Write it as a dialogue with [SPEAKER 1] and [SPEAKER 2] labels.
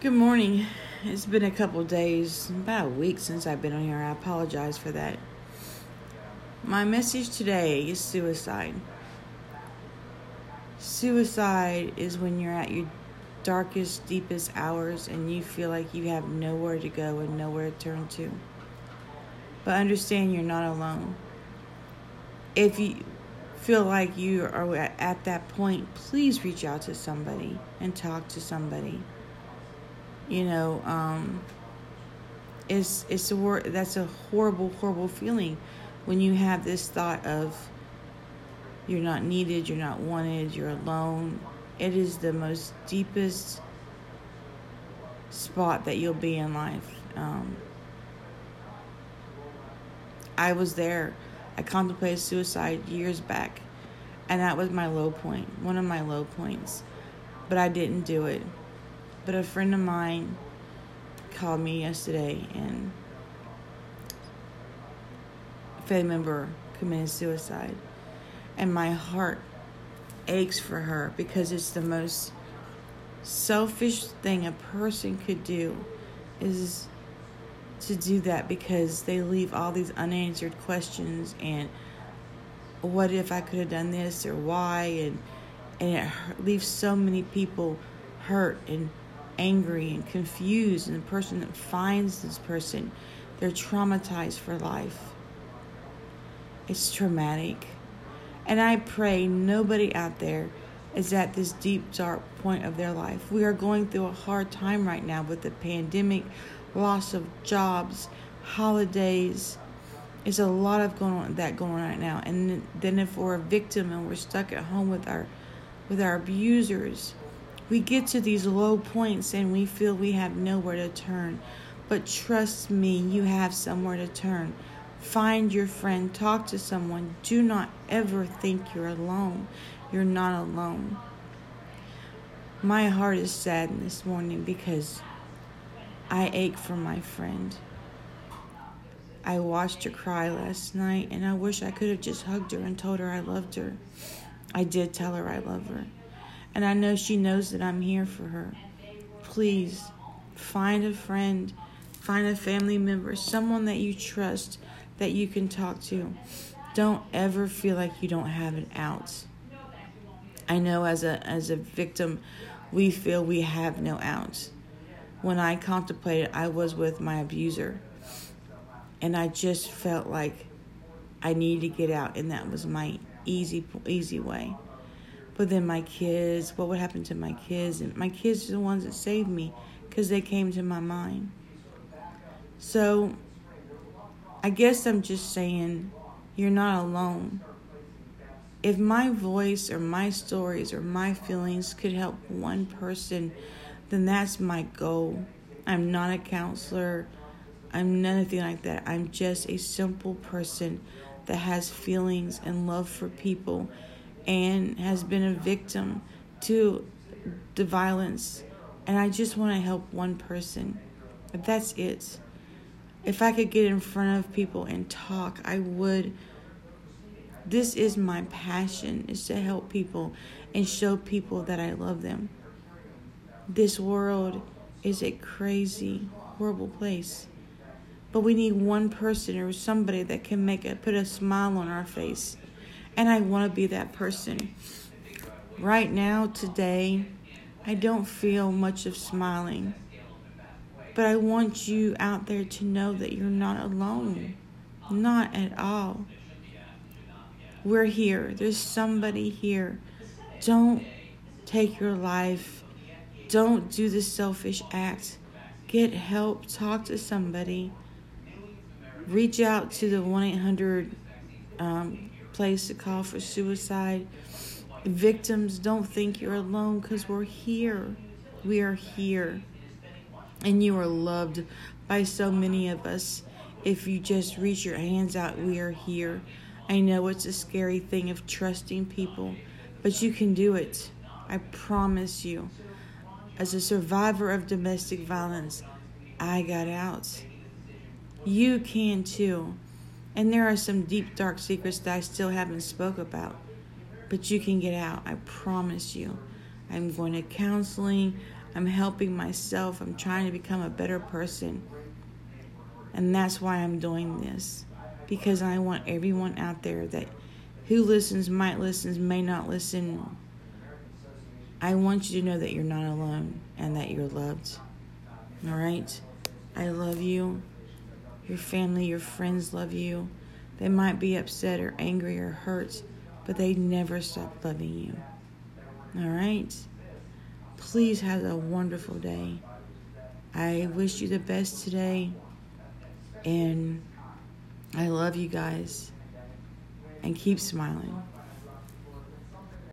[SPEAKER 1] Good morning. It's been a couple days, about a week since I've been on here. I apologize for that. My message today is suicide. Suicide is when you're at your darkest, deepest hours and you feel like you have nowhere to go and nowhere to turn to. But understand you're not alone. If you feel like you are at that point, please reach out to somebody and talk to somebody you know um, it's it's a wor- that's a horrible horrible feeling when you have this thought of you're not needed you're not wanted you're alone. It is the most deepest spot that you'll be in life. Um, i was there. I contemplated suicide years back and that was my low point one of my low points but i didn't do it but a friend of mine called me yesterday and a family member committed suicide. And my heart aches for her because it's the most selfish thing a person could do is to do that because they leave all these unanswered questions and what if I could have done this or why and and it leaves so many people hurt and angry and confused, and the person that finds this person, they're traumatized for life. It's traumatic. And I pray nobody out there is at this deep, dark point of their life. We are going through a hard time right now with the pandemic, loss of jobs, holidays. It's a lot of going on that going on right now. And then if we're a victim and we're stuck at home with our with our abusers, we get to these low points and we feel we have nowhere to turn. But trust me, you have somewhere to turn. Find your friend, talk to someone. Do not ever think you're alone. You're not alone. My heart is saddened this morning because I ache for my friend. I watched her cry last night and I wish I could have just hugged her and told her I loved her. I did tell her I love her. And I know she knows that I'm here for her. Please find a friend, find a family member, someone that you trust that you can talk to. Don't ever feel like you don't have an out. I know as a as a victim, we feel we have no out. When I contemplated, I was with my abuser, and I just felt like I needed to get out, and that was my easy easy way. But then my kids, what would happen to my kids? And my kids are the ones that saved me because they came to my mind. So I guess I'm just saying you're not alone. If my voice or my stories or my feelings could help one person, then that's my goal. I'm not a counselor. I'm nothing like that. I'm just a simple person that has feelings and love for people and has been a victim to the violence. And I just want to help one person. That's it. If I could get in front of people and talk, I would. This is my passion is to help people and show people that I love them. This world is a crazy, horrible place. But we need one person or somebody that can make it put a smile on our face and I want to be that person. Right now, today, I don't feel much of smiling. But I want you out there to know that you're not alone. Not at all. We're here. There's somebody here. Don't take your life. Don't do the selfish act. Get help. Talk to somebody. Reach out to the 1 800 um, place to call for suicide. Victims, don't think you're alone because we're here. We are here. And you are loved by so many of us. If you just reach your hands out, we are here. I know it's a scary thing of trusting people, but you can do it. I promise you. As a survivor of domestic violence, I got out. You can too. And there are some deep, dark secrets that I still haven't spoke about. But you can get out. I promise you. I'm going to counseling. I'm helping myself. I'm trying to become a better person. And that's why I'm doing this. Because I want everyone out there that who listens, might listen, may not listen. I want you to know that you're not alone and that you're loved. All right? I love you. Your family, your friends love you. They might be upset or angry or hurt, but they never stop loving you. All right? Please have a wonderful day. I wish you the best today. And I love you guys. And keep smiling.